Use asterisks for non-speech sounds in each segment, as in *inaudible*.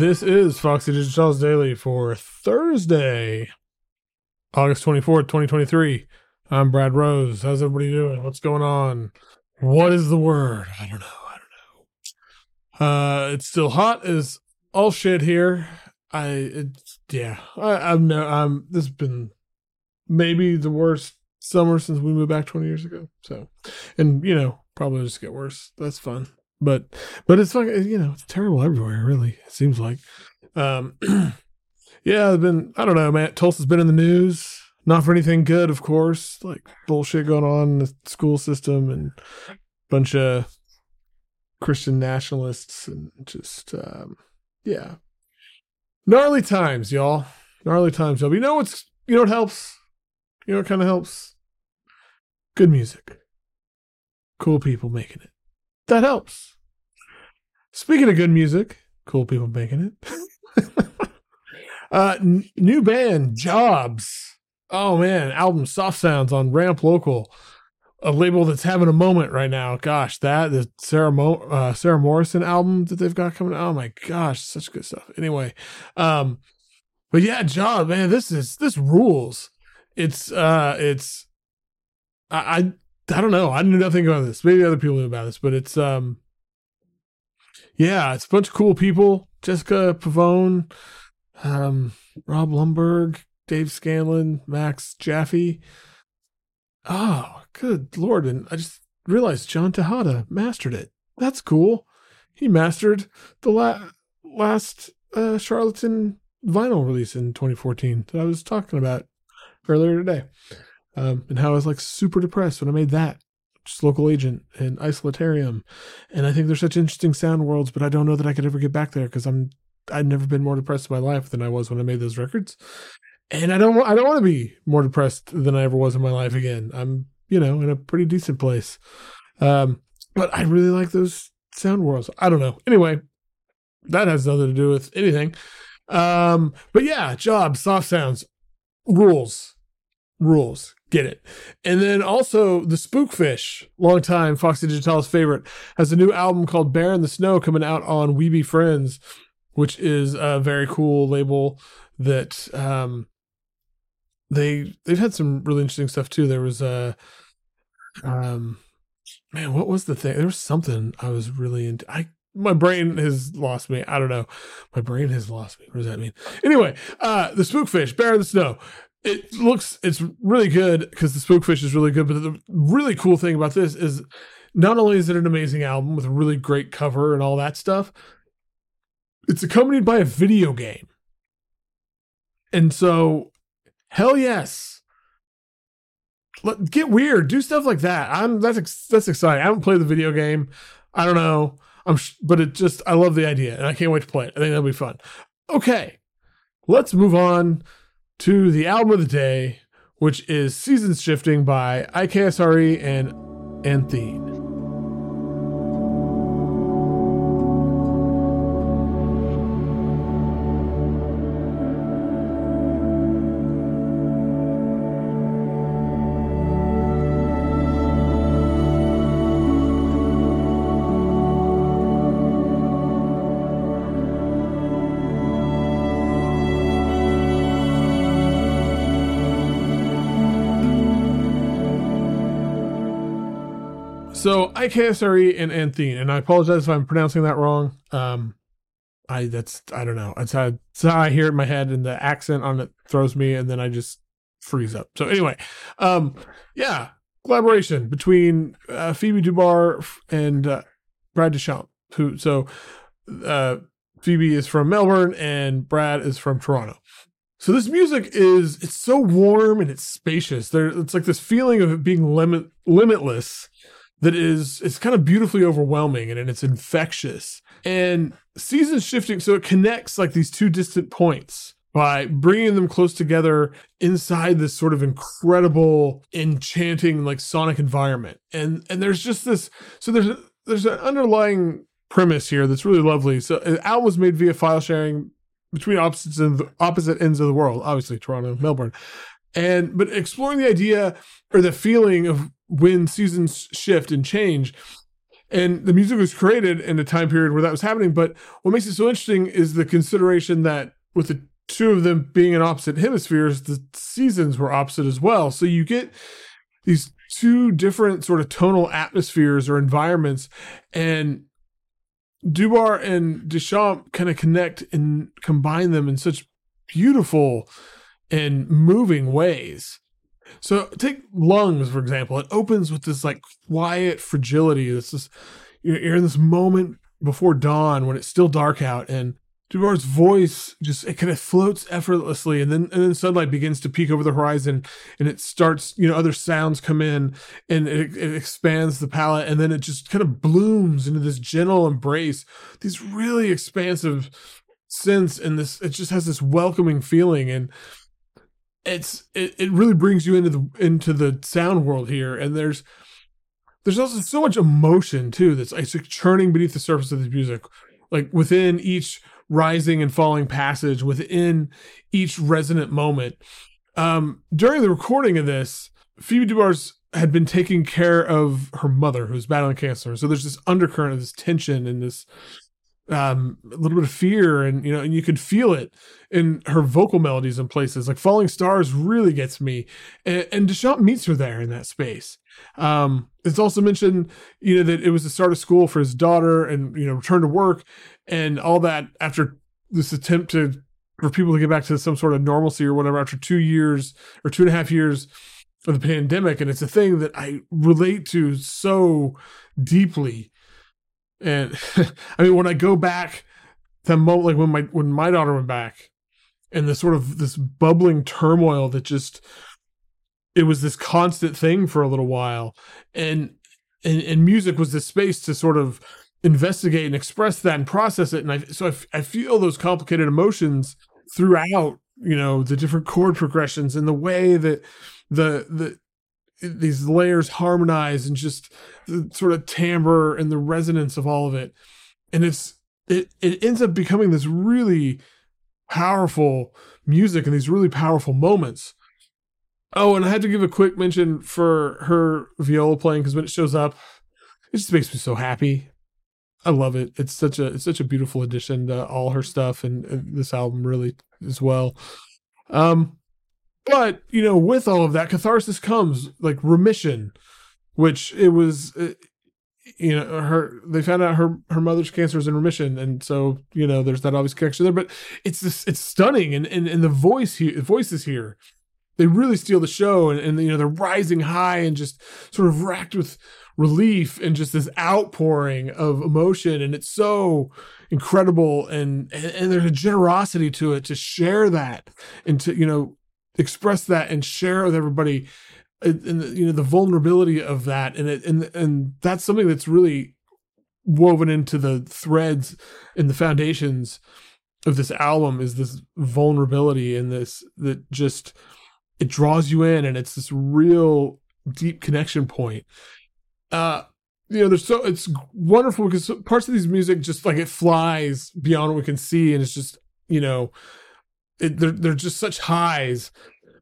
This is Foxy Digitalis Daily for Thursday, August 24th, 2023. I'm Brad Rose. How's everybody doing? What's going on? What is the word? I don't know. I don't know. Uh, it's still hot as all shit here. I, it's, yeah, I, I'm no, I'm, this has been maybe the worst summer since we moved back 20 years ago. So, and you know, probably just get worse. That's fun but but it's fucking you know it's terrible everywhere really it seems like. Um *clears throat* yeah i've been i don't know man tulsa's been in the news. Not for anything good of course like bullshit going on in the school system and a bunch of christian nationalists and just um yeah. Gnarly times y'all. Gnarly times y'all. But you know what's you know what helps? You know what kind of helps? Good music. Cool people making it that helps. Speaking of good music, cool people making it. *laughs* uh, n- new band Jobs. Oh man, album Soft Sounds on Ramp Local, a label that's having a moment right now. Gosh, that the Sarah Mo- uh, Sarah Morrison album that they've got coming. Oh my gosh, such good stuff. Anyway, um, but yeah, Job, man, this is this rules. It's uh, it's I I, I don't know. I knew nothing about this. Maybe other people knew about this, but it's um yeah, it's a bunch of cool people. Jessica Pavone, um, Rob Lumberg, Dave Scanlon, Max Jaffe. Oh, good lord. And I just realized John Tejada mastered it. That's cool. He mastered the la- last uh, Charlatan vinyl release in 2014 that I was talking about earlier today um, and how I was like super depressed when I made that. Just local agent and isolatarium, and I think they're such interesting sound worlds, but I don't know that I could ever get back there because I'm I've never been more depressed in my life than I was when I made those records, and I don't I don't want to be more depressed than I ever was in my life again. I'm you know in a pretty decent place, um, but I really like those sound worlds. I don't know. Anyway, that has nothing to do with anything. Um, but yeah, job soft sounds rules rules. Get it. And then also the Spookfish, longtime Foxy Digitalis favorite, has a new album called Bear in the Snow coming out on We Be Friends, which is a very cool label that um they they've had some really interesting stuff too. There was a um man, what was the thing? There was something I was really into. I my brain has lost me. I don't know. My brain has lost me. What does that mean? Anyway, uh the Spookfish, Bear in the Snow it looks it's really good because the spookfish is really good but the really cool thing about this is not only is it an amazing album with a really great cover and all that stuff it's accompanied by a video game. And so hell yes. Get weird do stuff like that. I'm that's that's exciting. I haven't played the video game. I don't know. I'm but it just i love the idea and i can't wait to play it. I think that'll be fun. Okay let's move on to the album of the day, which is Seasons Shifting by IKSRE and Anthéne. So IKSRE and Anthéne, and I apologize if I'm pronouncing that wrong. Um, I that's I don't know. That's how, that's how I hear it in my head, and the accent on it throws me, and then I just freeze up. So anyway, um, yeah, collaboration between uh, Phoebe Dubar and uh, Brad Deschamps. Who so uh, Phoebe is from Melbourne and Brad is from Toronto. So this music is it's so warm and it's spacious. There, it's like this feeling of it being limit limitless that is it's kind of beautifully overwhelming and, and it's infectious. And seasons shifting so it connects like these two distant points by bringing them close together inside this sort of incredible enchanting like sonic environment. And and there's just this so there's a, there's an underlying premise here that's really lovely. So album was made via file sharing between opposites and opposite ends of the world obviously toronto melbourne. And but exploring the idea or the feeling of when seasons shift and change And the music was created in a time period where that was happening. But what makes it so interesting is the consideration that with the two of them being in opposite hemispheres, the seasons were opposite as well. So you get these two different sort of tonal atmospheres or environments. And Dubar and Deschamps kind of connect and combine them in such beautiful and moving ways. So take lungs, for example. It opens with this like quiet fragility. This is you're in this moment before dawn when it's still dark out and Dubar's voice just it kind of floats effortlessly, and then and then sunlight begins to peek over the horizon, and it starts. You know, other sounds come in, and it, it expands the palette, and then it just kind of blooms into this gentle embrace. These really expansive synths, and this it just has this welcoming feeling, and it's it, it really brings you into the into the sound world here, and there's there's also so much emotion too that's like churning beneath the surface of the music like within each rising and falling passage within each resonant moment. Um, during the recording of this, Phoebe Dubars had been taking care of her mother who's battling cancer. So there's this undercurrent of this tension and this um, a little bit of fear, and you know, and you could feel it in her vocal melodies in places. Like "Falling Stars" really gets me, and, and Deschamps meets her there in that space. Um, it's also mentioned, you know, that it was the start of school for his daughter, and you know, return to work, and all that after this attempt to for people to get back to some sort of normalcy or whatever after two years or two and a half years of the pandemic and it's a thing that i relate to so deeply and *laughs* i mean when i go back to moment like when my when my daughter went back and the sort of this bubbling turmoil that just it was this constant thing for a little while and and, and music was this space to sort of investigate and express that and process it. And I, so I, I feel those complicated emotions throughout, you know, the different chord progressions and the way that the, the, these layers harmonize and just the sort of timbre and the resonance of all of it. And it's, it, it ends up becoming this really powerful music and these really powerful moments. Oh, and I had to give a quick mention for her viola playing because when it shows up, it just makes me so happy. I love it. It's such a it's such a beautiful addition to all her stuff and, and this album really as well. Um, but you know, with all of that, catharsis comes like remission, which it was. Uh, you know, her they found out her her mother's cancer is in remission, and so you know, there's that obvious connection there. But it's this it's stunning, and and, and the voice here, the voices here, they really steal the show, and, and you know, they're rising high and just sort of racked with relief and just this outpouring of emotion and it's so incredible and, and and, there's a generosity to it to share that and to you know express that and share with everybody and, you know the vulnerability of that. And it and and that's something that's really woven into the threads and the foundations of this album is this vulnerability and this that just it draws you in and it's this real deep connection point. Uh you know there's so it's wonderful because parts of these music just like it flies beyond what we can see and it's just you know it, they're, they're just such highs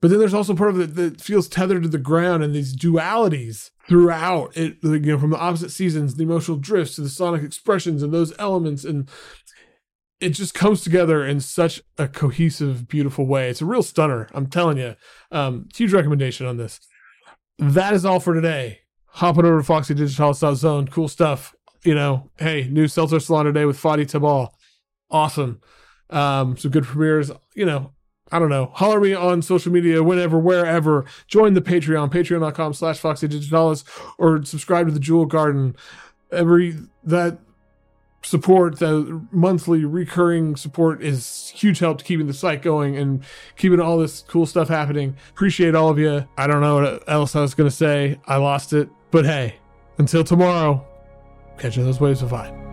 but then there's also part of it that feels tethered to the ground and these dualities throughout it you know from the opposite seasons the emotional drifts to the sonic expressions and those elements and it just comes together in such a cohesive beautiful way it's a real stunner i'm telling you um huge recommendation on this that is all for today hopping over to Foxy Digitalis Zone. Cool stuff. You know, hey, new Seltzer Salon today with Fadi Tabbal. Awesome. Um, some good premieres. You know, I don't know. Holler me on social media, whenever, wherever. Join the Patreon, patreon.com slash Foxy Digitalis, or subscribe to the Jewel Garden. Every that support, the monthly recurring support is huge help to keeping the site going and keeping all this cool stuff happening. Appreciate all of you. I don't know what else I was going to say. I lost it. But hey, until tomorrow, catching those waves of vibe.